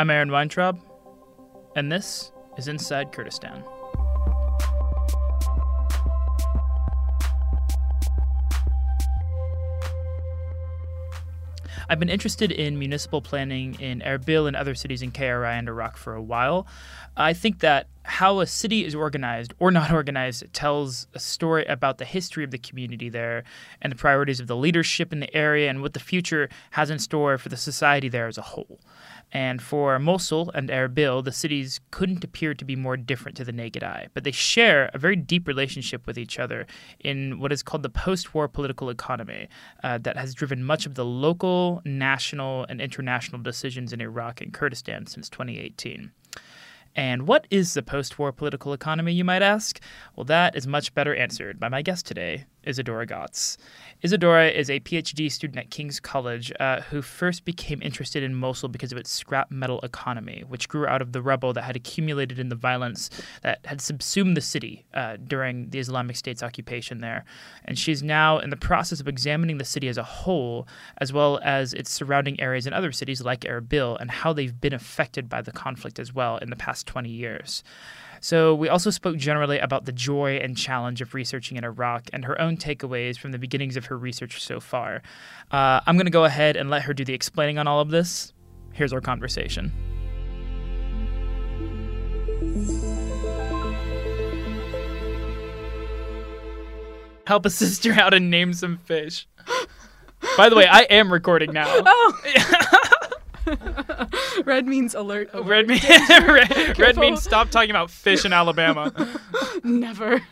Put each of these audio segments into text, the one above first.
I'm Aaron Weintraub, and this is Inside Kurdistan. I've been interested in municipal planning in Erbil and other cities in KRI and Iraq for a while. I think that how a city is organized or not organized tells a story about the history of the community there and the priorities of the leadership in the area and what the future has in store for the society there as a whole. And for Mosul and Erbil, the cities couldn't appear to be more different to the naked eye, but they share a very deep relationship with each other in what is called the post war political economy uh, that has driven much of the local, national, and international decisions in Iraq and Kurdistan since 2018. And what is the post war political economy, you might ask? Well, that is much better answered by my guest today, Isadora Gotts. Isadora is a PhD student at King's College uh, who first became interested in Mosul because of its scrap metal economy, which grew out of the rubble that had accumulated in the violence that had subsumed the city uh, during the Islamic State's occupation there. And she's now in the process of examining the city as a whole, as well as its surrounding areas in other cities like Erbil and how they've been affected by the conflict as well in the past 20 years. So, we also spoke generally about the joy and challenge of researching in Iraq and her own takeaways from the beginnings of her research so far. Uh, I'm going to go ahead and let her do the explaining on all of this. Here's our conversation. Help a sister out and name some fish. By the way, I am recording now. Oh. red means alert. alert. Red, mean, red, red means stop talking about fish in Alabama. Never.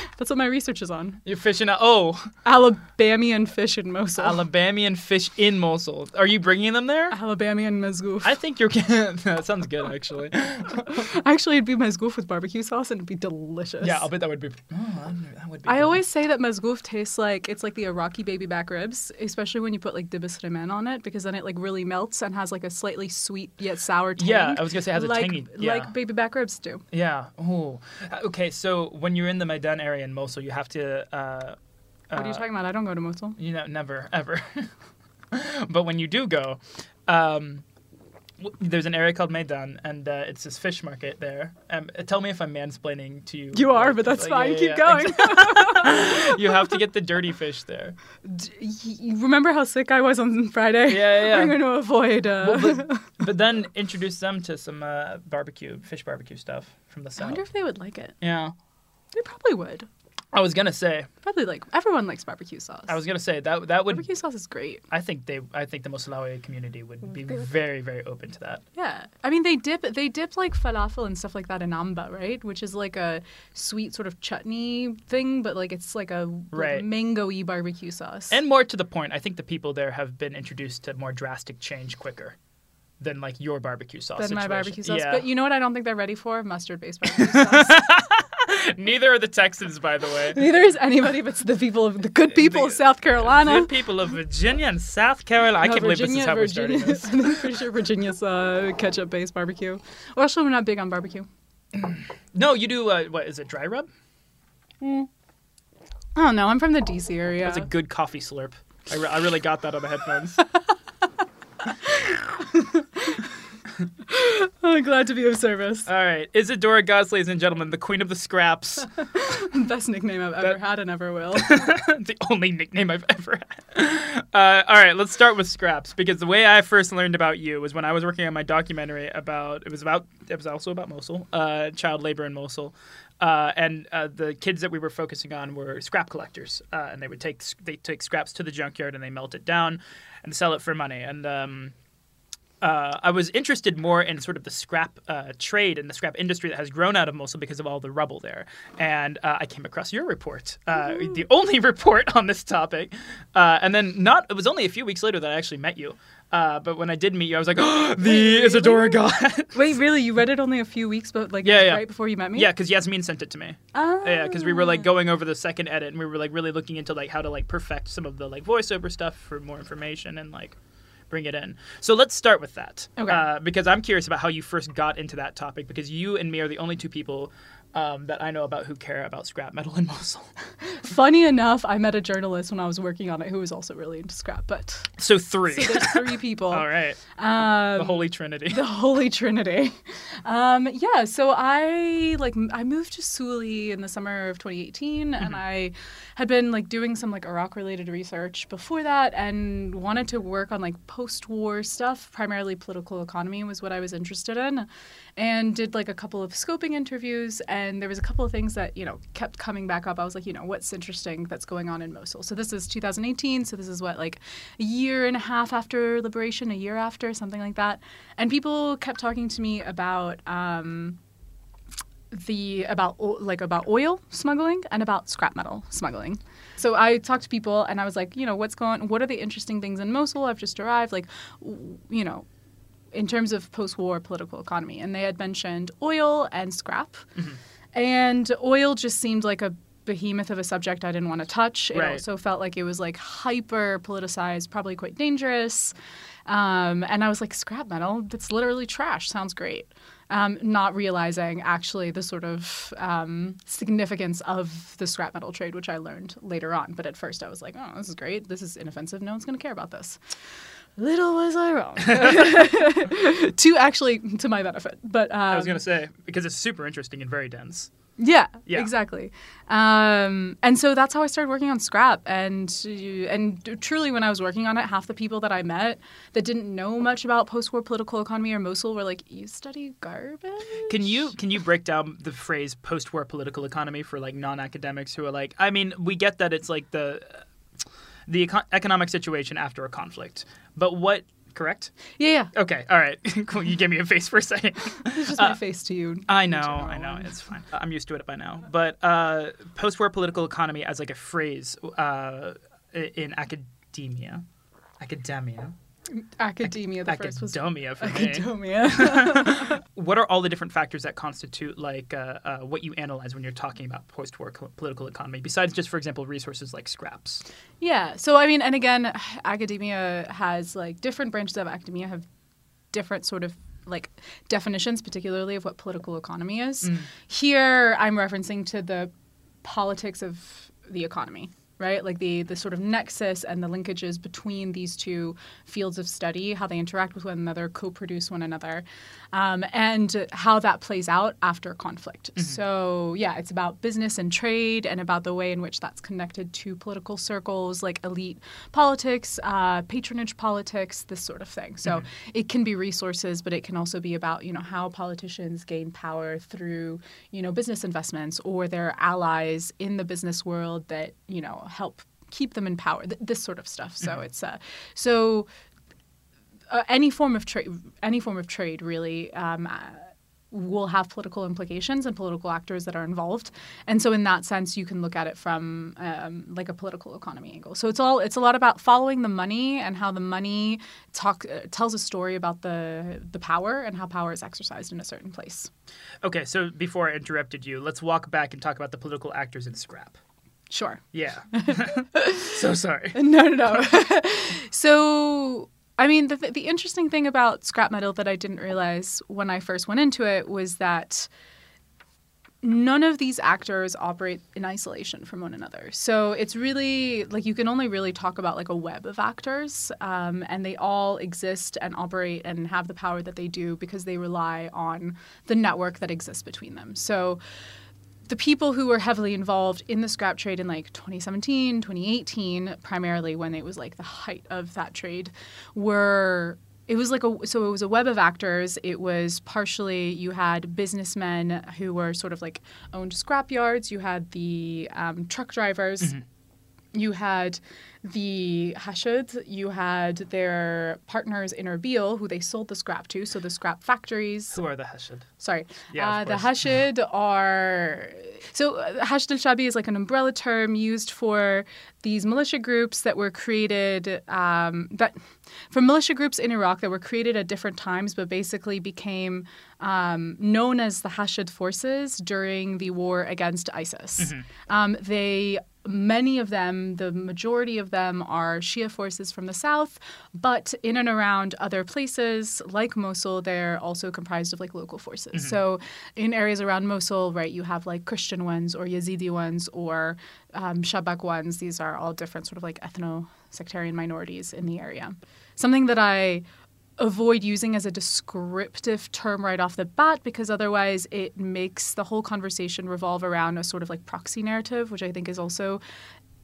That's what my research is on. You're fishing out. Oh, Alabamian fish in Mosul. Alabamian fish in Mosul. Are you bringing them there? Alabamian mezgoof. I think you're. that sounds good, actually. Actually, it'd be mezgoof with barbecue sauce and it'd be delicious. Yeah, I'll bet that would be. Oh, that would be. I good. always say that mezgoof tastes like it's like the Iraqi baby back ribs, especially when you put like dibis remen on it, because then it like really melts and has like a slightly sweet yet sour tang. Yeah, I was gonna say it has a like, tangy- yeah. like baby back ribs do. Yeah. Oh. Uh, okay, so when you're in the Maidan area in Mosul, you have to. Uh, What are you uh, talking about? I don't go to Mosul. You know, never, ever. but when you do go, um, there's an area called Maidan, and uh, it's this fish market there. Um, tell me if I'm mansplaining to you. You are, Like, but that's like, fine. yeah, Keep yeah, going. you have to get the dirty fish there. D- you remember how sick I was on Friday? Yeah, yeah, I'm going to avoid. Uh, Well, but, but then introduce them to some uh, barbecue, fish barbecue stuff from the south. I wonder if they would like it. yeah, They probably would. I was gonna say, Probably like everyone likes barbecue sauce. I was gonna say that that would. barbecue sauce is great. I think they, I think the Mosulawi community would mm, be very, very open to that. Yeah, I mean they dip they dip like falafel and stuff like that in amba, right? Which is like a sweet sort of chutney thing, but like it's like a Right. like mango-y barbecue sauce. And more to the point, I think the people there have been introduced to more drastic change quicker than like your barbecue sauce. than my barbecue sauce. Yeah. But you know what? I don't think they're ready for mustard-based barbecue sauce. Neither are the Texans, by the way. Neither is anybody but the people of the good people of South Carolina. Good people of Virginia and South Carolina. I can't believe this is Virginia- how we're starting this. I'm pretty sure Virginia's uh, ketchup-based barbecue. Well, actually, we're not big on barbecue. No, you do. Uh, what is it? Dry rub? I don't know. I'm from the DC area. That's a good coffee slurp. I, re- I really got that on the headphones. Glad to be of service. All right, Isadora Gotts, ladies and gentlemen, the queen of the scraps. Best nickname I've ever had and ever will. the only nickname I've ever had. Uh, all right, let's start with scraps because the way I first learned about you was when I was working on my documentary about it was about it was also about Mosul, uh, child labor in Mosul. Uh, and uh, the kids that we were focusing on were scrap collectors, uh, and they would take they take scraps to the junkyard and they melt it down and sell it for money. And um, uh, I was interested more in sort of the scrap uh, trade and the scrap industry that has grown out of Mosul because of all the rubble there. And uh, I came across your report, uh, the only report on this topic. Uh, and then not it was only a few weeks later that I actually met you. Uh, but when I did meet you, I was like, oh, the Isadora God. Wait, really? You read it only a few weeks, but like Yeah, yeah. right before you met me? yeah, because Yasmin sent it to me. Ah. Yeah, because we were like going over the second edit and we were like really looking into like how to like perfect some of the like voiceover stuff for more information and like bring it in. So let's start with that. Okay. Uh, because I'm curious about how you first got into that topic because you and me are the only two people um, that I know about who care about scrap metal in Mosul. Funny enough, I met a journalist when I was working on it who was also really into scrap, but So three. so there's three people. All right. Um, The Holy Trinity. the Holy Trinity. Um, yeah, so I like I moved to Suli in the summer of 2018, and I had been like doing some like Iraq related research before that, and wanted to work on like post war stuff. Primarily political economy was what I was interested in, and did like a couple of scoping interviews. And there was a couple of things that you know kept coming back up. I was like, you know, what's interesting that's going on in Mosul. So this is 2018. So this is what like a year and a half after liberation, a year after, something like that. And people kept talking to me about um, the about like about oil smuggling and about scrap metal smuggling. So I talked to people and I was like, you know, what's going? What are the interesting things in Mosul? I've just arrived. Like, you know, in terms of post-war political economy, and they had mentioned oil and scrap, and oil just seemed like a behemoth of a subject I didn't want to touch. It Right. also felt like it was like hyper politicized, probably quite dangerous. Um, and I was like, scrap metal, that's literally trash. Sounds great. Um, not realizing actually the sort of um, significance of the scrap metal trade, which I learned later on. But at first I was like, oh, this is great. This is inoffensive. No one's going to care about this. Little was I wrong. to actually, to my benefit. But um, I was going to say, because it's super interesting and very dense. yeah, Yeah. exactly. Um, and so that's how I started working on scrap. And and truly, when I was working on it, half the people that I met that didn't know much about post-war political economy or Mosul were like, "You study garbage." Can you can you break down the phrase post-war political economy for like non-academics who are like, I mean, we get that it's like the the eco- economic situation after a conflict, but what? Correct. Yeah, yeah. Okay. All right. cool. You gave me a face for a second. It's just my face to you. I know. I know, it's fine. I'm used to it by now. But uh, post-war political economy as like a phrase uh, in academia, academia, Academia. The first was academia for me. academia. What are all the different factors that constitute like uh, uh, what you analyze when you're talking about post-war co- political economy? Besides just, for example, resources like scraps. Yeah. So I mean, and again, academia has like different branches of academia have different sort of like definitions, particularly of what political economy is. Here, I'm referencing to the politics of the economy. Right, like the the sort of nexus and the linkages between these two fields of study, how they interact with one another, co-produce one another, um, and how that plays out after conflict. So yeah, it's about business and trade, and about the way in which that's connected to political circles, like elite politics, uh, patronage politics, this sort of thing. So it can be resources, but it can also be about you know how politicians gain power through you know business investments or their allies in the business world that you know help keep them in power. Th- this sort of stuff. So it's uh, so uh, any form of trade, any form of trade, really. Um, uh, will have political implications and political actors that are involved, and so in that sense, you can look at it from um, like a political economy angle. So it's all it's a lot about following the money and how the money talk uh, tells a story about the the power and how power is exercised in a certain place. Okay, so before I interrupted you, let's walk back and talk about the political actors in scrap. Sure. Yeah. so sorry. no, no, no. so, I mean, the, the interesting thing about scrap metal that I didn't realize when I first went into it was that none of these actors operate in isolation from one another. So it's really like you can only really talk about like a web of actors, um, and they all exist and operate and have the power that they do because they rely on the network that exists between them. So the people who were heavily involved in the scrap trade in like 2017, 2018, primarily when it was like the height of that trade, were it was like a so it was a web of actors. It was partially you had businessmen who were sort of like owned scrap yards. You had the um, truck drivers. You had the Hashid, you had their partners in Erbil who they sold the scrap to, so the scrap factories Who are the Hashid? sorry. Yeah, uh, the. Hashid are so uh, Hashd al Shabi is like an umbrella term used for these militia groups that were created um, that for militia groups in Iraq that were created at different times, but basically became um, known as the Hashid forces during the war against ISIS. Um, they many of them, the majority of them, are Shia forces from the south, but in and around other places like Mosul, they're also comprised of like local forces. Mm-hmm. So in areas around Mosul, right, you have like Christian ones or Yazidi ones or um, Shabak ones. These are all different sort of like ethno sectarian minorities in the area. Something that I avoid using as a descriptive term right off the bat because otherwise it makes the whole conversation revolve around a sort of like proxy narrative, which I think is also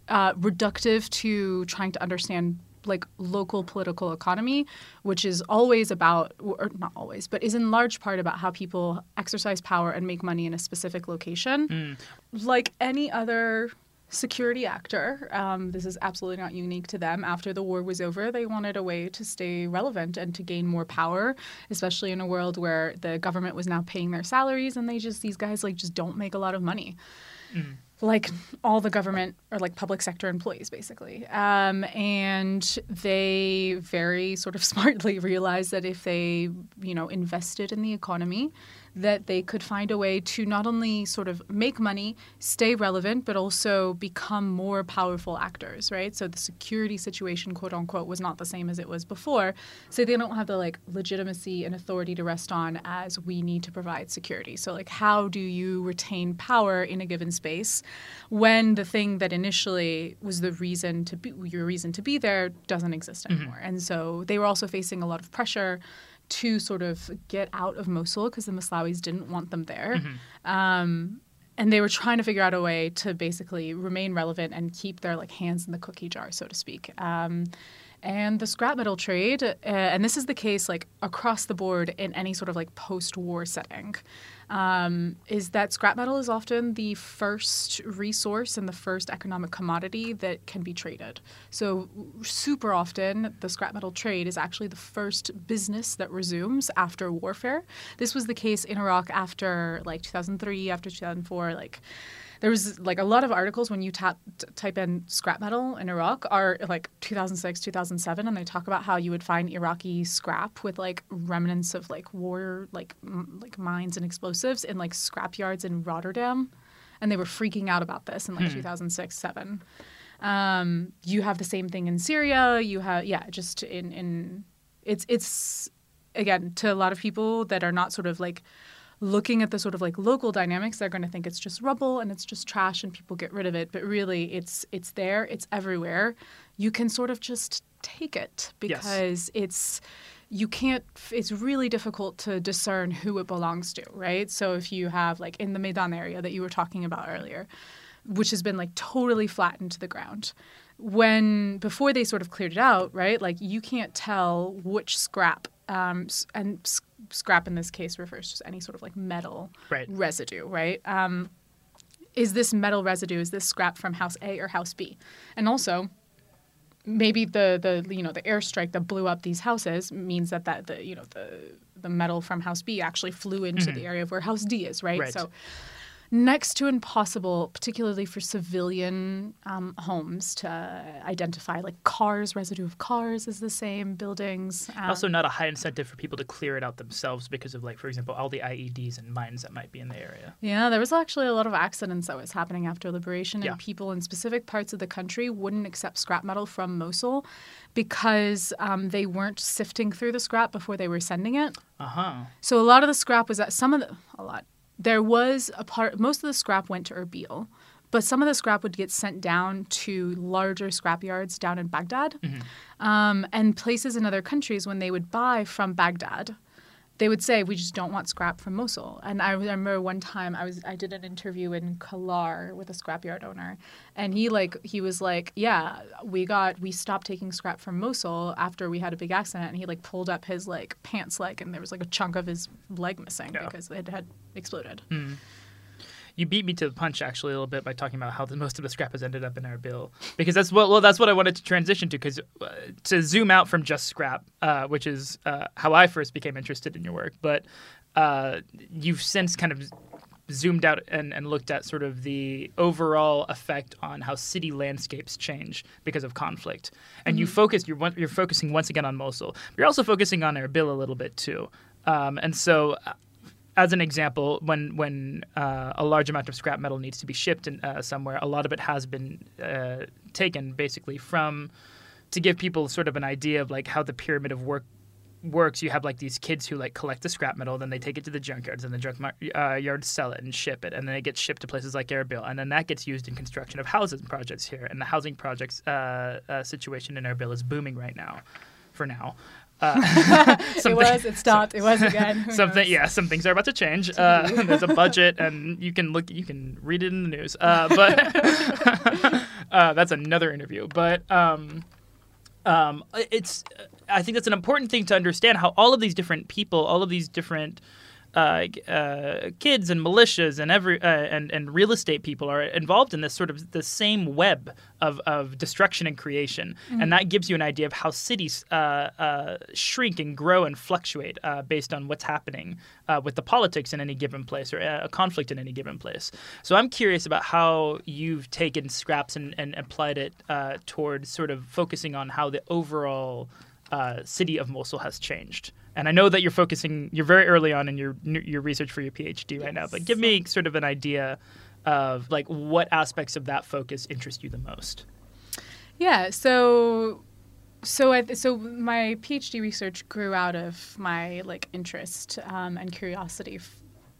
uh, reductive to trying to understand like local political economy, which is always about, or not always, but is in large part about how people exercise power and make money in a specific location. Mm. Like any other security actor. Um, this is absolutely not unique to them. After the war was over, they wanted a way to stay relevant and to gain more power, especially in a world where the government was now paying their salaries and they just, these guys like just don't make a lot of money. Mm. Like all the government or like public sector employees, basically. Um, and they very sort of smartly realized that if they, you know, invested in the economy, that they could find a way to not only sort of make money, stay relevant, but also become more powerful actors, right? So the security situation, quote unquote, was not the same as it was before. So they don't have the like legitimacy and authority to rest on as we need to provide security. So like how do you retain power in a given space when the thing that initially was the reason to be your reason to be there doesn't exist mm-hmm. anymore? Mm-hmm. And so they were also facing a lot of pressure to sort of get out of Mosul because the Maslawis didn't want them there. Mm-hmm. Um, and they were trying to figure out a way to basically remain relevant and keep their like hands in the cookie jar, so to speak. Um, and the scrap metal trade, uh, and this is the case like across the board in any sort of like post-war setting um, is that scrap metal is often the first resource and the first economic commodity that can be traded. So, super often, the scrap metal trade is actually the first business that resumes after warfare. This was the case in Iraq after like 2003, after 2004, like there was like a lot of articles when you tap, t- type in scrap metal in Iraq are like 2006, 2007, and they talk about how you would find Iraqi scrap with like remnants of like war, like m- like mines and explosives in like scrap yards in Rotterdam, and they were freaking out about this in like hmm. 2006, seven. Um, you have the same thing in Syria. You have yeah, just in in it's it's again to a lot of people that are not sort of like looking at the sort of like local dynamics, they're going to think it's just rubble and it's just trash and people get rid of it. But really, it's it's there, it's everywhere. You can sort of just take it because yes. it's you can't it's really difficult to discern who it belongs to right so if you have like in the maidan area that you were talking about earlier which has been like totally flattened to the ground when before they sort of cleared it out right like you can't tell which scrap um, and scrap in this case refers to any sort of like metal right. residue, right? Um, is this metal residue? Is this scrap from house A or house B? And also, maybe the the you know the airstrike that blew up these houses means that that the you know the the metal from house B actually flew into mm-hmm. the area of where house D is, right? right. So next to impossible, particularly for civilian um, homes, to identify like cars, residue of cars is the same, buildings. Um, also, not a high incentive for people to clear it out themselves because of, like, for example, all the IEDs and mines that might be in the area. Yeah, there was actually a lot of accidents that was happening after liberation, and yeah. people in specific parts of the country wouldn't accept scrap metal from Mosul because um, they weren't sifting through the scrap before they were sending it. Uh huh. So a lot of the scrap was at some of the a lot there was a part, most of the scrap went to Erbil, but some of the scrap would get sent down to larger scrap yards down in Baghdad. Mm-hmm. Um, and places in other countries, when they would buy from Baghdad, they would say we just don't want scrap from Mosul. And I remember one time I was I did an interview in Kalar with a scrapyard owner, and he like he was like, yeah, we got we stopped taking scrap from Mosul after we had a big accident, and he like pulled up his like pants leg, and there was like a chunk of his leg missing yeah. because it had exploded. Mm you beat me to the punch actually a little bit by talking about how the, most of the scrap has ended up in Erbil because that's what well that's what I wanted to transition to because uh, to zoom out from just scrap, uh, which is uh, how I first became interested in your work, but uh, you've since kind of zoomed out and, and looked at sort of the overall effect on how city landscapes change because of conflict. And mm-hmm. you focus you're you're focusing once again on Mosul. But you're also focusing on Erbil a little bit too. Um, and so uh, as an example, when when uh, a large amount of scrap metal needs to be shipped in, uh, somewhere, a lot of it has been uh, taken basically from to give people sort of an idea of like how the pyramid of work works. You have like these kids who like collect the scrap metal, then they take it to the junkyards, and the junk uh, sell it and ship it, and then it gets shipped to places like Erbil, and then that gets used in construction of houses and projects here. And the housing projects uh, uh, situation in Erbil is booming right now, for now. Uh, it was. It stopped. It was again. Who something. knows? Yeah, some things are about to change. Uh, there's a budget, and you can look. You can read it in the news. Uh, but uh, that's another interview. But um, um, it's. I think that's an important thing to understand. How all of these different people, all of these different. Uh, uh, kids and militias and every uh, and and real estate people are involved in this sort of the same web of, of destruction and creation, Mm-hmm. and that gives you an idea of how cities uh, uh, shrink and grow and fluctuate uh, based on what's happening uh, with the politics in any given place or a conflict in any given place. So I'm curious about how you've taken scraps and, and applied it uh, towards sort of focusing on how the overall uh, city of Mosul has changed. And I know that you're focusing, you're very early on in your your research for your PhD right now, but give me sort of an idea of like what aspects of that focus interest you the most. Yeah. So, so I, so my PhD research grew out of my like interest um, and curiosity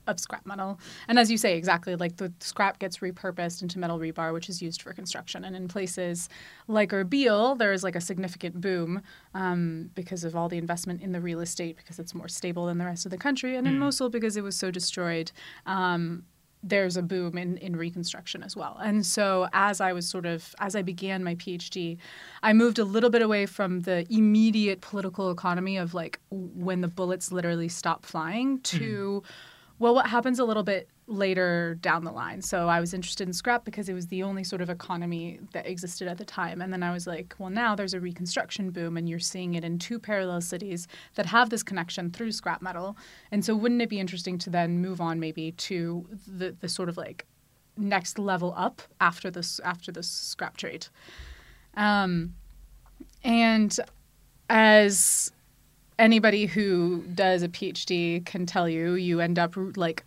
of scrap metal, and as you say, exactly like the scrap gets repurposed into metal rebar, which is used for construction. And in places like Erbil, there is like a significant boom um, because of all the investment in the real estate, because it's more stable than the rest of the country, and in Mosul because it was so destroyed. Um, there's a boom in, in reconstruction as well. And so as I was sort of as I began my PhD, I moved a little bit away from the immediate political economy of like when the bullets literally stop flying to well what happens a little bit later down the line. So I was interested in scrap because it was the only sort of economy that existed at the time. And then I was like, well now there's a reconstruction boom and you're seeing it in two parallel cities that have this connection through scrap metal. And so wouldn't it be interesting to then move on maybe to the, the sort of like next level up after this after this scrap trade? Um, and as anybody who does a PhD can tell you, you end up like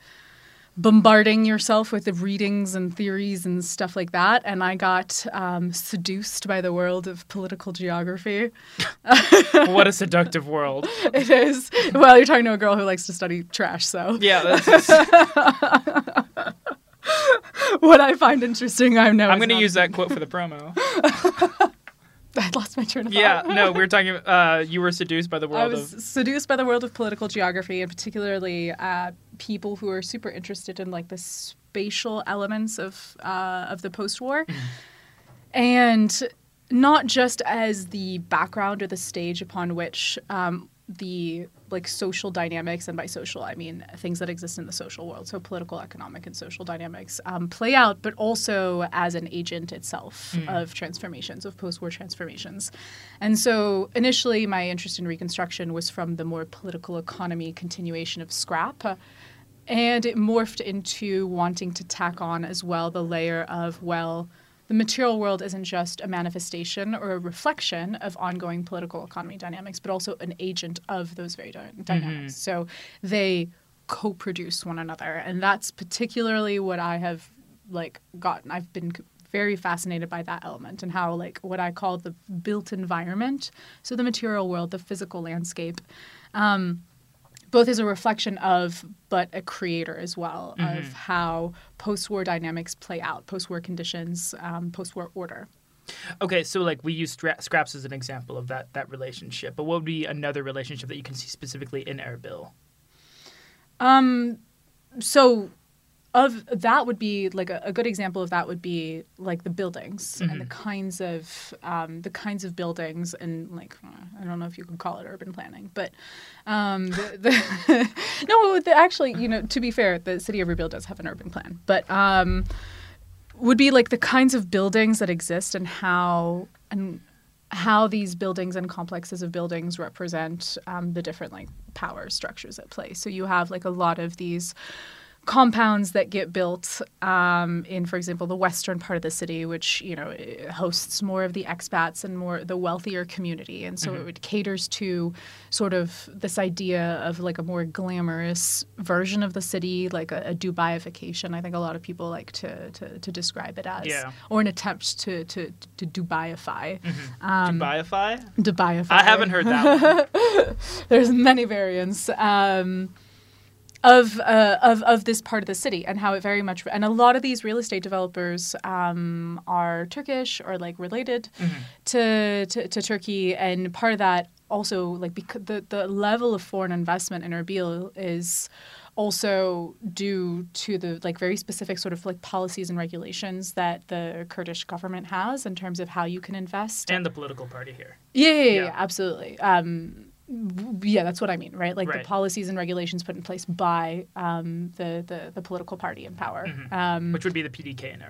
bombarding yourself with the readings and theories and stuff like that. And I got um, seduced by the world of political geography. what a seductive world. It is. Well, you're talking to a girl who likes to study trash, so Yeah, what I find interesting, I know. I'm going to not- use that quote for the promo. I lost my train of Yeah, thought. no, we were talking. Uh, you were seduced by the world. I was of. seduced by the world of political geography, and particularly uh, people who are super interested in like the spatial elements of uh, of the post-war, and not just as the background or the stage upon which um, the like social dynamics, and by social I mean things that exist in the social world, so political, economic, and social dynamics um, play out, but also as an agent itself of transformations, of post-war transformations. And so initially, my interest in Reconstruction was from the more political economy continuation of scrap. uh, and it morphed into wanting to tack on as well the layer of, well, the material world isn't just a manifestation or a reflection of ongoing political economy dynamics, but also an agent of those very dy- dynamics. So they co-produce one another, and that's particularly what I have like gotten. I've been very fascinated by that element and how like what I call the built environment, so the material world, the physical landscape. Um, both as a reflection of, but a creator as well of how post-war dynamics play out, post-war conditions, um, post-war order. Okay, so like we use stra- scraps as an example of that that relationship, but what would be another relationship that you can see specifically in Erbil? Um, so of that would be like a, a good example of that would be like the buildings and the kinds of um, the kinds of buildings and like uh, I don't know if you could call it urban planning, but um, the, the no, the, actually, you know, to be fair, the city of Erbil does have an urban plan, but um, would be like the kinds of buildings that exist and how and how these buildings and complexes of buildings represent um, the different like power structures at play. So you have like a lot of these compounds that get built um, in, for example, the western part of the city, which you know hosts more of the expats and more the wealthier community, and so mm-hmm. it caters to sort of this idea of like a more glamorous version of the city, like a, a Dubaiification. I think a lot of people like to to, to describe it as, yeah. or an attempt to to, to Dubaiify. Mm-hmm. Um, Dubaiify. Dubaiify. I haven't heard that. There's many variants. Um, of, uh, of of this part of the city and how it very much and a lot of these real estate developers um, are Turkish or like related mm-hmm. to, to, to Turkey and part of that also like because the the level of foreign investment in Erbil is also due to the like very specific sort of like policies and regulations that the Kurdish government has in terms of how you can invest and the political party here. Yeah, yeah, yeah, yeah absolutely. Um, yeah, that's what I mean, right? Like right. the policies and regulations put in place by um, the, the, the political party in power, mm-hmm. um, which would be the PDK in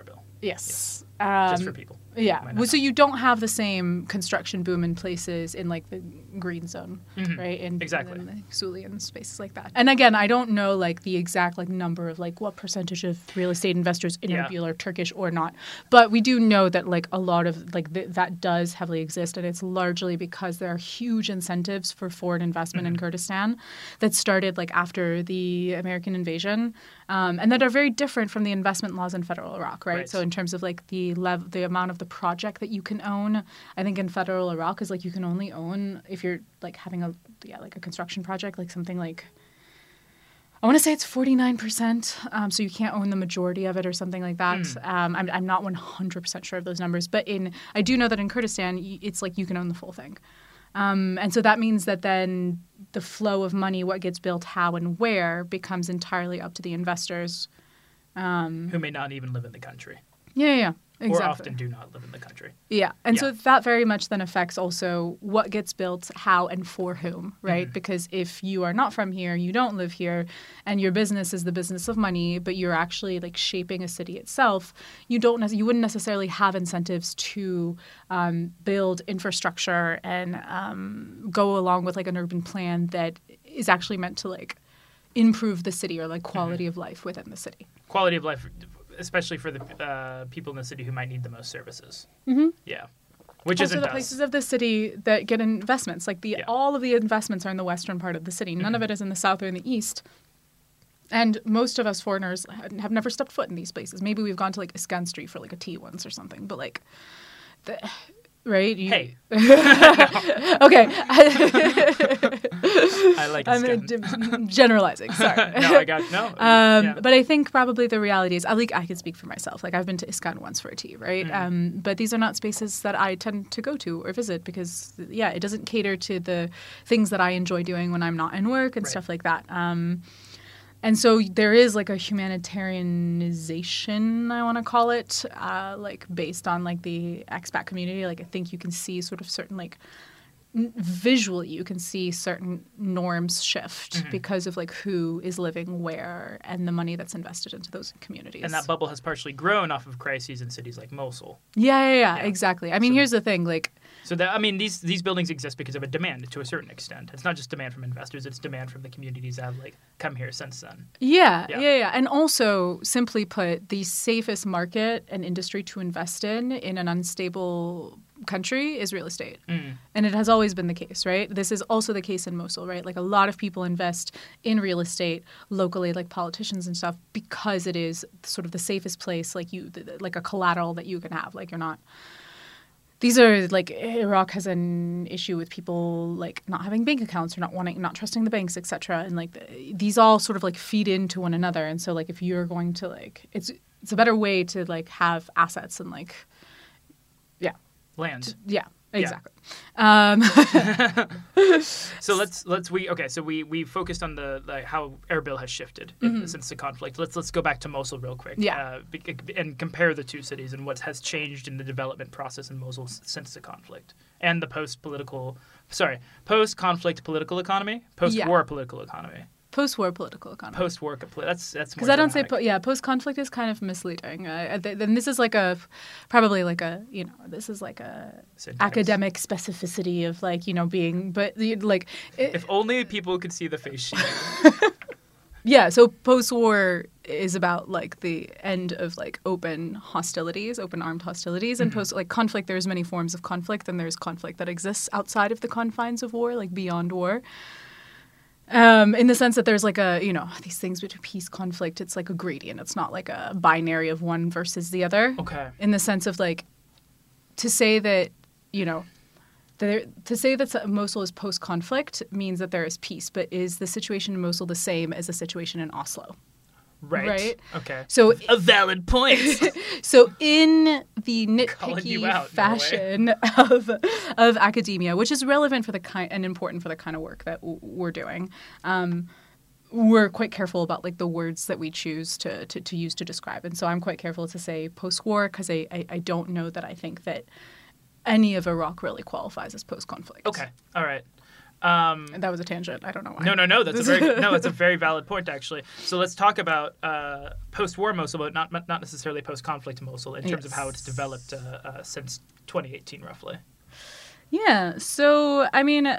Erbil. Yes, um, just for people. Yeah. Well, so you don't have the same construction boom in places in like the green zone, mm-hmm. right? In, exactly. In the Sulian spaces like that. And again, I don't know like the exact like number of like what percentage of real estate investors in yeah. Erbil are Turkish or not, but we do know that like a lot of like th- that does heavily exist, and it's largely because there are huge incentives for foreign investment mm-hmm. in Kurdistan that started like after the American invasion, um, and that are very different from the investment laws in federal Iraq, right? right. So in terms of like the lev- the amount of the project that you can own. I think in federal Iraq is like you can only own if you're like having a yeah like a construction project like something like I want to say it's 49%, um, so you can't own the majority of it or something like that. Mm. Um, I'm, I'm not 100% sure of those numbers, but in I do know that in Kurdistan, it's like you can own the full thing. Um, and so that means that then the flow of money, what gets built, how, and where, becomes entirely up to the investors. Um, Who may not even live in the country. Yeah, yeah. Exactly. or often do not live in the country. Yeah. And yeah. so that very much then affects also what gets built, how, and for whom, right? Mm-hmm. Because if you are not from here, you don't live here, and your business is the business of money, but you're actually like shaping a city itself, you don't you wouldn't necessarily have incentives to um, build infrastructure and um, go along with like an urban plan that is actually meant to like improve the city or like quality mm-hmm. of life within the city. Quality of life especially for the uh, people in the city who might need the most services. Mm-hmm. Yeah. Which also isn't the places of the city that get investments. Like the yeah. all of the investments are in the western part of the city. None mm-hmm. of it is in the south or in the east. And most of us foreigners have never stepped foot in these places. Maybe we've gone to like Iskan Street for like a tea once or something, but like the, right? You... Hey. okay. I like. I'm d- generalizing. Sorry. no, I got no. Um, yeah. But I think probably the reality is, I like I can speak for myself. Like I've been to Iskan once for a tea, right? Mm. Um, but these are not spaces that I tend to go to or visit because, yeah, it doesn't cater to the things that I enjoy doing when I'm not in work and right. stuff like that. Um, and so there is like a humanitarianization i want to call it uh, like based on like the expat community. Like i think you can see sort of certain like visually you can see certain norms shift mm-hmm. because of like who is living where and the money that's invested into those communities and that bubble has partially grown off of crises in cities like mosul yeah yeah, yeah, yeah. exactly i mean so, here's the thing like so that I mean, these these buildings exist because of a demand to a certain extent. It's not just demand from investors; it's demand from the communities that have like come here since then. Yeah, yeah, yeah, yeah. And also, simply put, the safest market and industry to invest in in an unstable country is real estate. Mm. And it has always been the case, right? This is also the case in Mosul, right? Like a lot of people invest in real estate locally, like politicians and stuff, because it is sort of the safest place, like you, like a collateral that you can have. Like you're not these are like Iraq has an issue with people like not having bank accounts or not wanting not trusting the banks etc and like the, these all sort of like feed into one another and so like if you're going to like it's it's a better way to like have assets and like yeah land yeah Exactly. Yeah. Um. so let's let's we okay. So we we focused on the like how Erbil has shifted mm-hmm. in, since the conflict. Let's let's go back to Mosul real quick. Yeah. Uh, and compare the two cities and what has changed in the development process in Mosul since the conflict and the post political, sorry, post conflict political economy, post war yeah. political economy. Post-war political economy. Post-war, that's that's because I don't say po- yeah. Post-conflict is kind of misleading. Uh, then this is like a probably like a you know this is like a Syntax. academic specificity of like you know being but like it, if only people could see the face sheet. yeah, so post-war is about like the end of like open hostilities, open armed hostilities, and post like conflict. There's many forms of conflict, and there's conflict that exists outside of the confines of war, like beyond war. Um, in the sense that there's like a you know these things between peace conflict it's like a gradient. It's not like a binary of one versus the other. Okay. in the sense of like to say that you know there, to say that Mosul is post conflict means that there is peace but is the situation in Mosul the same as the situation in Oslo Right. Right. Okay. so A valid point. so in the nitpicky out, fashion of of academia, which is relevant for the kind and important for the kind of work that w- we're doing, um, we're quite careful about like the words that we choose to, to, to use to describe. And so I'm quite careful to say post-war because I, I I don't know that I think that any of Iraq really qualifies as post-conflict. okay. All right. Um, And that was a tangent. I don't know why. no, no, no. That's a very no. It's a very valid point, actually. So let's talk about uh, post-war Mosul, but not not necessarily post-conflict Mosul in terms of how it's developed uh, uh, since 2018, roughly. Yeah. So, I mean,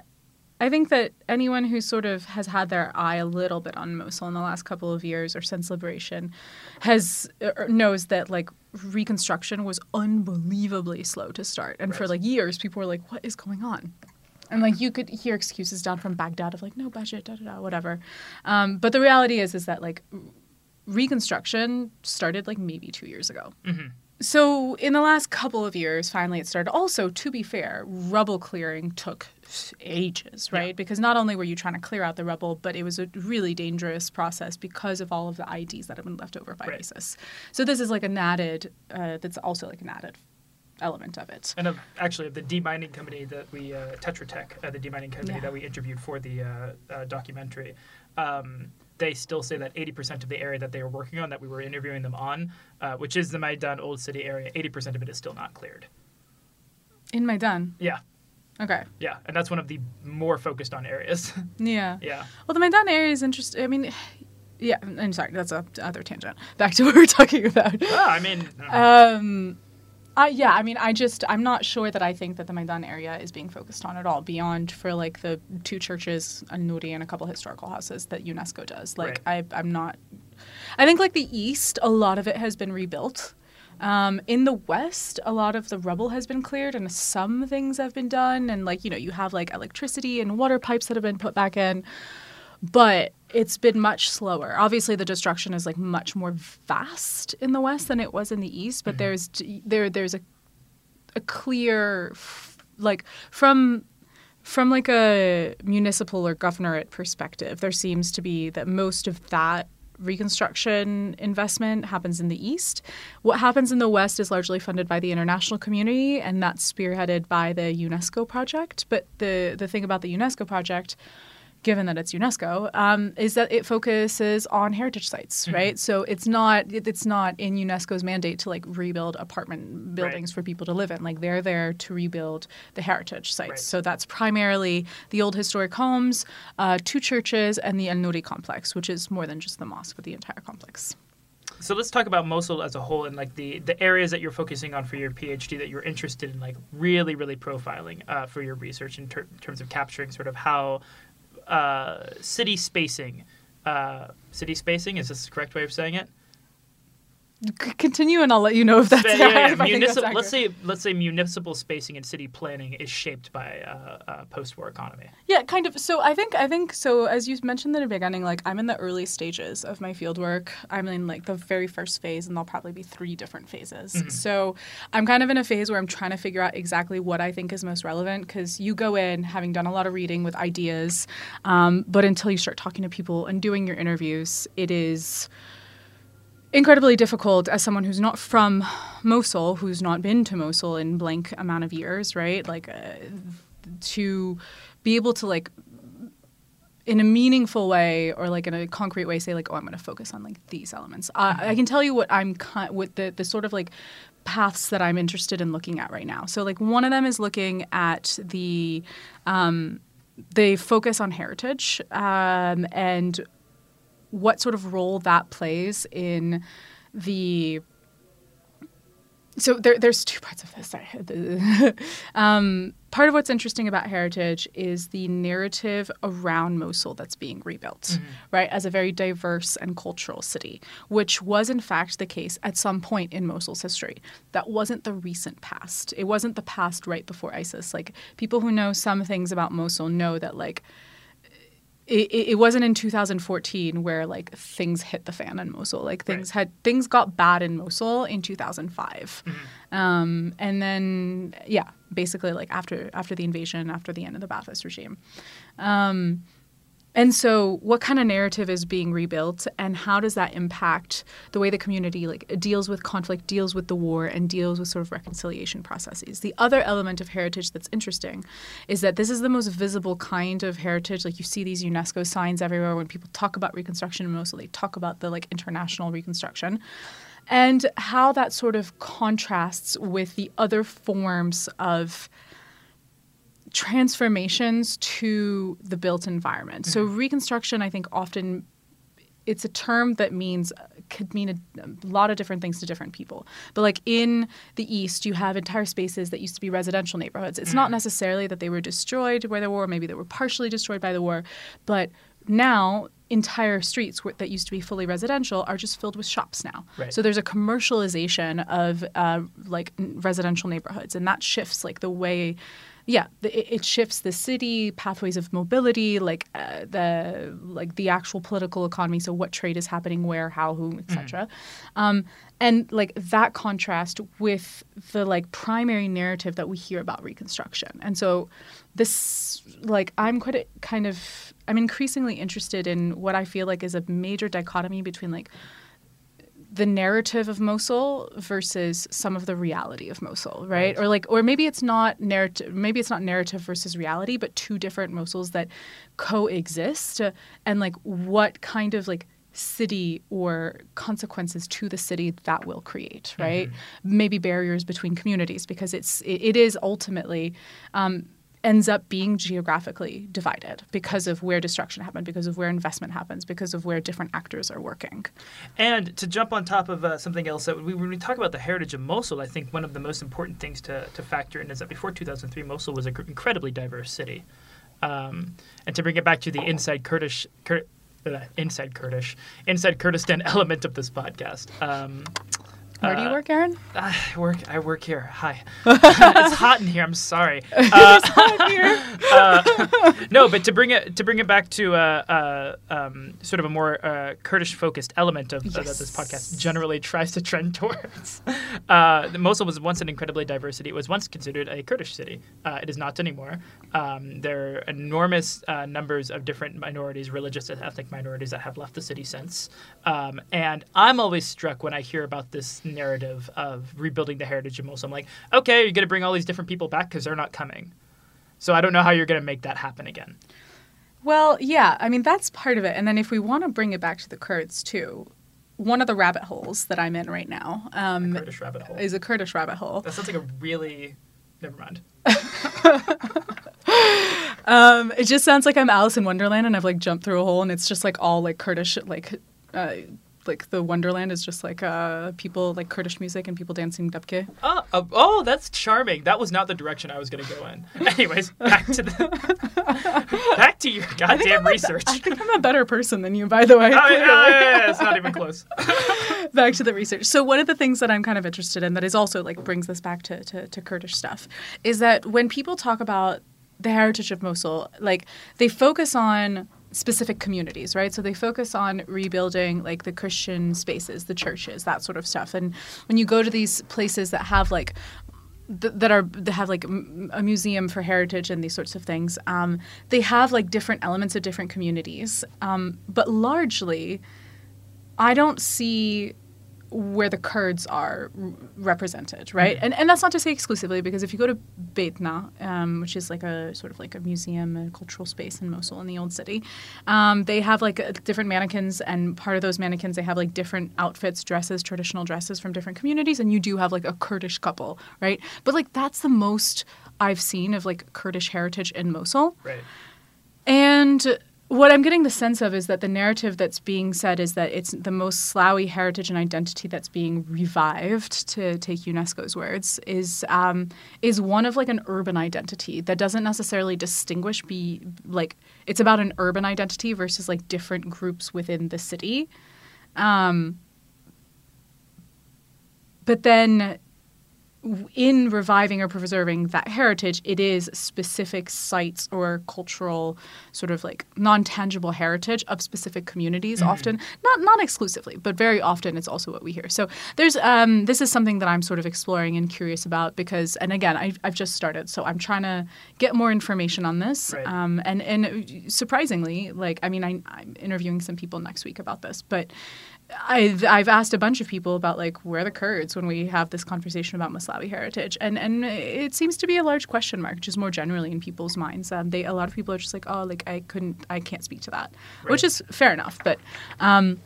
I think that anyone who sort of has had their eye a little bit on Mosul in the last couple of years or since liberation has er, knows that like reconstruction was unbelievably slow to start. And for like years people were like what is going on? And like you could hear excuses down from Baghdad of like no budget, da da da, whatever. Um, but the reality is is that like reconstruction started like maybe 2 years ago. So in the last couple of years, finally it started. Also, to be fair, rubble clearing took ages, right? Yeah. Because not only were you trying to clear out the rubble, but it was a really dangerous process because of all of the IEDs that have been left over by Right. ISIS. So this is like an added. Uh, that's also like an added element of it. And of, actually, the demining company that we, uh, Tetra Tech, uh, the demining company Yeah. that we interviewed for the uh, uh, documentary, um, they still say that 80% of the area that they were working on, that we were interviewing them on, uh, which is the Maidan Old City area, 80% of it is still not cleared. In Maidan. Yeah, Okay. yeah, and that's one of the more focused on areas. Yeah. yeah, Well, the Maidan area is interesting. I mean, yeah. I'm sorry. That's a other tangent. Back to what we were talking about. well, I mean, Um, Yeah, I mean, I just I'm not sure that I think that the Maidan area is being focused on at all beyond for like the two churches, Al Nuri, and a couple historical houses that UNESCO does. Like I I'm not. I think like the east, a lot of it has been rebuilt. Um, in the west, a lot of the rubble has been cleared and some things have been done. And like you know, you have like electricity and water pipes that have been put back in but it's been much slower. Obviously, the destruction is like much more vast in the west than it was in the east. But mm-hmm. there's there there's a a clear like from from like a municipal or governorate perspective, there seems to be that most of that reconstruction investment happens in the east. What happens in the west is largely funded by the international community, and that's spearheaded by the UNESCO project. But the the thing about the UNESCO project given that it's UNESCO, um, is that it focuses on heritage sites, right? So it's not it- it's not in UNESCO's mandate to like rebuild apartment buildings for people to live in. Like they're there to rebuild the heritage sites. Right. So that's primarily the old historic homes, uh, two churches, and the Al Nuri complex, which is more than just the mosque, but the entire complex. So let's talk about Mosul as a whole and like the the areas that you're focusing on for your PhD that you're interested in, like really, really profiling uh, for your research in, ter- in terms of capturing sort of how uh, city spacing. Uh, city spacing is this the correct way of saying it? C- continue, and I'll let you know if that's But, yeah, yeah, if think that's let's say let's say municipal spacing and city planning is shaped by uh, uh, post-war economy. Yeah, kind of. So I think I think so. As you mentioned in the beginning, like I'm in the early stages of my field work. I'm in like the very first phase, and there'll probably be three different phases. So I'm kind of in a phase where I'm trying to figure out exactly what I think is most relevant. Because you go in having done a lot of reading with ideas, um, but until you start talking to people and doing your interviews, it is incredibly difficult as someone who's not from Mosul, who's not been to Mosul in blank amount of years, right? Like uh, to be able to like in a meaningful way or like in a concrete way say like oh i'm going to focus on like these elements. Uh, i can tell you what i'm ki- what the, the sort of like paths that i'm interested in looking at right now. So like one of them is looking at the um, they focus on heritage um, and what sort of role that plays in the so there, there's two parts of this. Um, part of what's interesting about heritage is the narrative around Mosul that's being rebuilt, mm-hmm. right, as a very diverse and cultural city, which was in fact the case at some point in Mosul's history. That wasn't the recent past. It wasn't the past right before ISIS. Like people who know some things about Mosul know that like it, it wasn't in 2014 where like things hit the fan in Mosul. Like things right. had things got bad in Mosul in 2005, mm-hmm. um, and then yeah, basically like after after the invasion, after the end of the Ba'athist regime. Um, and so, what kind of narrative is being rebuilt, and how does that impact the way the community like deals with conflict, deals with the war, and deals with sort of reconciliation processes? The other element of heritage that's interesting is that this is the most visible kind of heritage. Like you see these UNESCO signs everywhere when people talk about reconstruction mostly they talk about the like international reconstruction, and how that sort of contrasts with the other forms of transformations to the built environment. Mm-hmm. So reconstruction, I think, often it's a term that means could mean a, a, lot of different things to different people. But like in the East, you have entire spaces that used to be residential neighborhoods. It's mm-hmm. not necessarily that they were destroyed by the war, maybe they were partially destroyed by the war, but now entire streets that used to be fully residential are just filled with shops now. Right. So there's a commercialization of uh, like residential neighborhoods, and that shifts like the way yeah, the, it shifts the city pathways of mobility, like uh, the like the actual political economy. So what trade is happening where, how, whom, etc. Mm-hmm. Um, and like that contrast with the like primary narrative that we hear about Reconstruction. And so this like I'm quite a, kind of I'm increasingly interested in what I feel like is a major dichotomy between like the narrative of Mosul versus some of the reality of Mosul, right? right? Or like, or maybe it's not narrative. Maybe it's not narrative versus reality, but two different Mosuls that coexist, and like what kind of like city or consequences to the city that will create, right? Mm-hmm. Maybe barriers between communities because it's it, it is ultimately. Um, ends up being geographically divided because of where destruction happened, because of where investment happens, because of where different actors are working. And to jump on top of uh, something else, that we, when we talk about the heritage of Mosul, I think one of the most important things to, to factor in is that before 2003, Mosul was an incredibly diverse city. Um, and to bring it back to the inside Kurdish, Kur- uh, inside Kurdish, inside Kurdistan element of this podcast. Um, where do you uh, work, Aaron? I work. I work here. Hi. it's hot in here. I'm sorry. Uh, it's hot here. uh, no, but to bring it to bring it back to uh, uh um, sort of a more uh, Kurdish-focused element of yes. this podcast generally tries to trend towards. Mosul was once an incredibly diverse city. It was once considered a Kurdish city. it is not anymore. Um, there are enormous numbers of different minorities, religious and ethnic minorities, that have left the city since. Um, and I'm always struck when I hear about this narrative of rebuilding the heritage of Mosul. I'm like, okay, you're going to bring all these different people back because they're not coming. So I don't know how you're going to make that happen again. Well, yeah, I mean that's part of it. And then if we want to bring it back to the Kurds too, one of the rabbit holes that I'm in right now um, Kurdish rabbit hole is a Kurdish rabbit hole. That sounds like a really never mind. um, it just sounds like I'm Alice in Wonderland and I've like jumped through a hole and it's just like all like Kurdish like uh, like the Wonderland is just like uh, people like Kurdish music and people dancing dabke. Oh, uh, oh, that's charming. That was not the direction I was going to go in. Anyways, back to the back to your goddamn I research. A, I think I'm a better person than you, by the way. Oh, yeah, yeah, yeah, it's not even close. back to the research. So one of the things that I'm kind of interested in that is also like brings this back to, to, to Kurdish stuff is that when people talk about the heritage of Mosul, like they focus on specific communities, right? So they focus on rebuilding like the Christian spaces, the churches, that sort of stuff. And when you go to these places that have like that are that have like a museum for heritage and these sorts of things, um, they have like different elements of different communities. Um, but largely, I don't see where the Kurds are represented, right? Mm-hmm. And and that's not to say exclusively because if you go to Beitna, um, which is like a sort of like a museum, a cultural space in Mosul in the old city, um, they have like different mannequins, and part of those mannequins they have like different outfits, dresses, traditional dresses from different communities, and you do have like a Kurdish couple, right? But like that's the most I've seen of like Kurdish heritage in Mosul, right? And what I'm getting the sense of is that the narrative that's being said is that it's the Maslawi heritage and identity that's being revived, to take UNESCO's words, is um, is one of like an urban identity that doesn't necessarily distinguish. Be like it's about an urban identity versus like different groups within the city. Um, but then in reviving or preserving that heritage, it is specific sites or cultural sort of like non-tangible heritage of specific communities. Mm-hmm. Often, not not exclusively, but very often, it's also what we hear. So there's um, this is something that I'm sort of exploring and curious about because, and again, I've, I've just started, so I'm trying to get more information on this. Right. Um, and and surprisingly, like I mean, I, I'm interviewing some people next week about this, but I've, I've asked a bunch of people about like where the Kurds when we have this conversation about Maslawi heritage, and and it seems to be a large question mark, just more generally in people's minds. Um, they a lot of people are just like, oh, like I couldn't, I can't speak to that, right. which is fair enough. But um,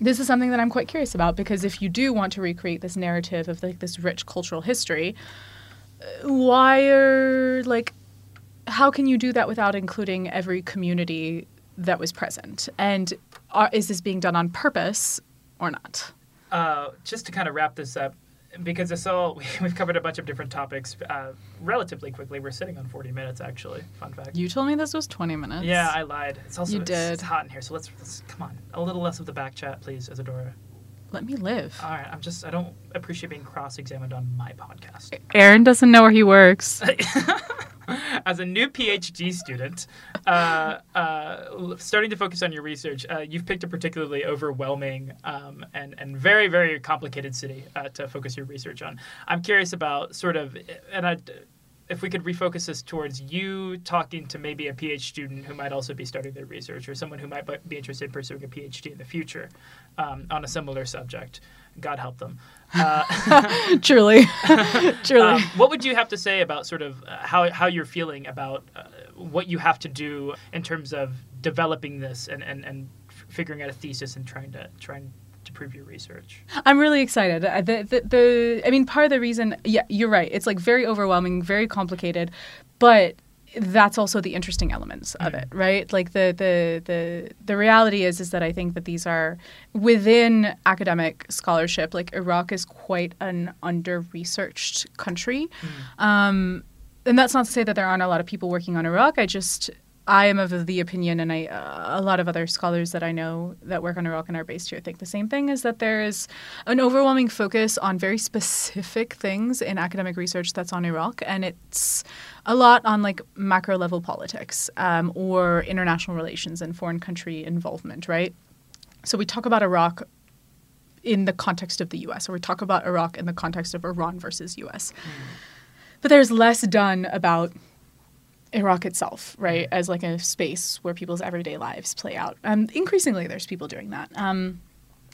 this is something that I'm quite curious about because if you do want to recreate this narrative of like this rich cultural history, why are like, how can you do that without including every community that was present? And are, is this being done on purpose or not? Uh, just to kind of wrap this up, because this all we've covered a bunch of different topics uh, relatively quickly. We're sitting on 40 minutes actually. Fun fact. You told me this was 20 minutes. Yeah, I lied. It's also you it's, did. It's hot in here, so let's, let's come on. A little less of the back chat, please, Isadora. Let me live. All right, I'm just I don't appreciate being cross-examined on my podcast. Aaron doesn't know where he works. as a new PhD student, uh, uh, starting to focus on your research, uh, you've picked a particularly overwhelming um, and, and very, very complicated city uh, to focus your research on. I'm curious about sort of, and I, if we could refocus this towards you talking to maybe a PhD student who might also be starting their research or someone who might be interested in pursuing a PhD in the future um, on a similar subject. God help them. Uh, truly, truly. Um, what would you have to say about sort of uh, how how you're feeling about uh, what you have to do in terms of developing this and and and figuring out a thesis and trying to trying to prove your research? I'm really excited. Uh, the, the, the I mean, part of the reason, yeah, you're right. It's like very overwhelming, very complicated, but that's also the interesting elements of it, right? Like the the the the reality is is that I think that these are within academic scholarship. Like Iraq is quite an under researched country, mm. um, and that's not to say that there aren't a lot of people working on Iraq. I just I am of the opinion, and I, uh, a lot of other scholars that I know that work on Iraq and are based here think the same thing: is that there is an overwhelming focus on very specific things in academic research that's on Iraq, and it's a lot on like macro level politics um, or international relations and foreign country involvement, right? So we talk about Iraq in the context of the U.S., or we talk about Iraq in the context of Iran versus U.S. Mm. But there's less done about Iraq itself, right, as like a space where people's everyday lives play out. Um, increasingly, there's people doing that, um,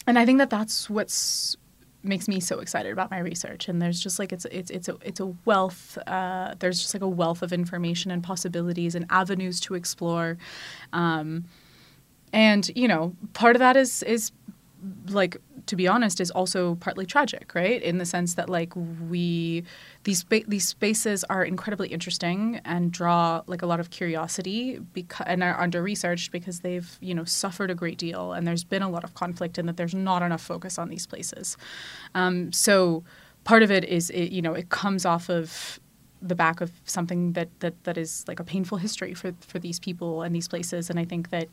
and I think that that's what's makes me so excited about my research. And there's just like it's it's it's a it's a wealth. Uh, there's just like a wealth of information and possibilities and avenues to explore. Um, and you know, part of that is is like to be honest is also partly tragic right? In the sense that like we these spa- these spaces are incredibly interesting and draw like a lot of curiosity because and are under researched because they've you know suffered a great deal and there's been a lot of conflict and that there's not enough focus on these places. Um, so part of it is it, you know it comes off of the back of something that, that that is like a painful history for for these people and these places. And I think that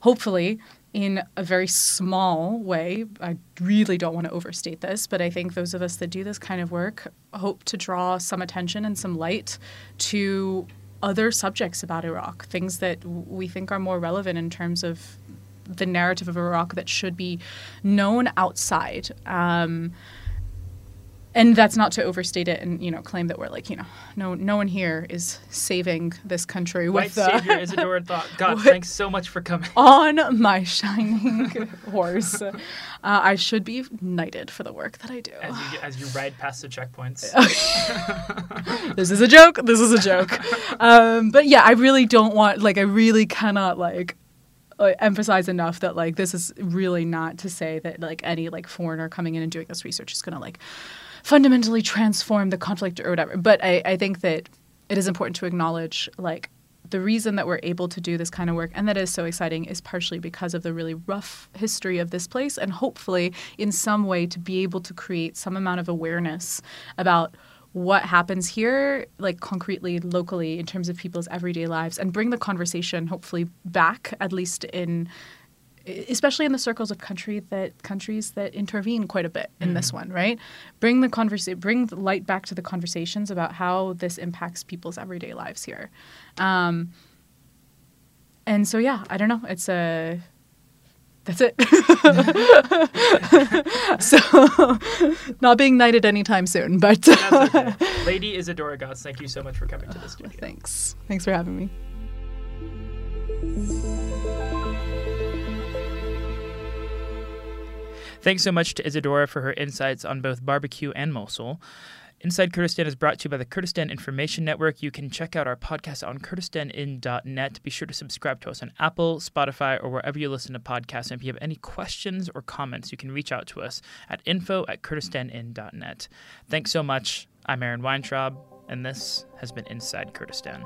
hopefully in a very small way. I really don't want to overstate this but I think those of us that do this kind of work hope to draw some attention and some light to other subjects about Iraq things that we think are more relevant in terms of the narrative of Iraq that should be known outside. Um, and that's not to overstate it and you know claim that we're like you know no no one here is saving this country White with savior Isadora thought. God thanks so much for coming. on my shining horse. Uh, I should be knighted for the work that I do. As you, as you ride past the checkpoints. This is a joke. This is a joke. Um, but yeah I really don't want like I really cannot like uh, emphasize enough that like this is really not to say that like any like foreigner coming in and doing this research is going to like fundamentally transform the conflict or whatever. But I, I think that it is important to acknowledge like the reason that we're able to do this kind of work and that is so exciting is partially because of the really rough history of this place and hopefully in some way to be able to create some amount of awareness about what happens here, like concretely, locally, in terms of people's everyday lives, and bring the conversation hopefully back, at least in especially in the circles of country that countries that intervene quite a bit in mm. this one, right? Bring the conversation, bring the light back to the conversations about how this impacts people's everyday lives here. Um, and so, yeah, I don't know. It's a that's it. so, not being knighted anytime soon, but okay. Lady Isadora Gotts, thank you so much for coming to the studio. Thanks. Thanks for having me. Thanks so much to Isadora for her insights on both barbecue and Mosul. Inside Kurdistan is brought to you by the Kurdistan Information Network. You can check out our podcast on kurdistanin.net. Be sure to subscribe to us on Apple, Spotify, or wherever you listen to podcasts. And if you have any questions or comments, you can reach out to us at info at kurdistanin.net. Thanks so much. I'm Aaron Weintraub, and this has been Inside Kurdistan.